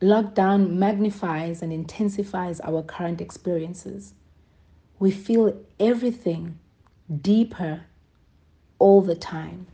Lockdown magnifies and intensifies our current experiences. We feel everything deeper all the time.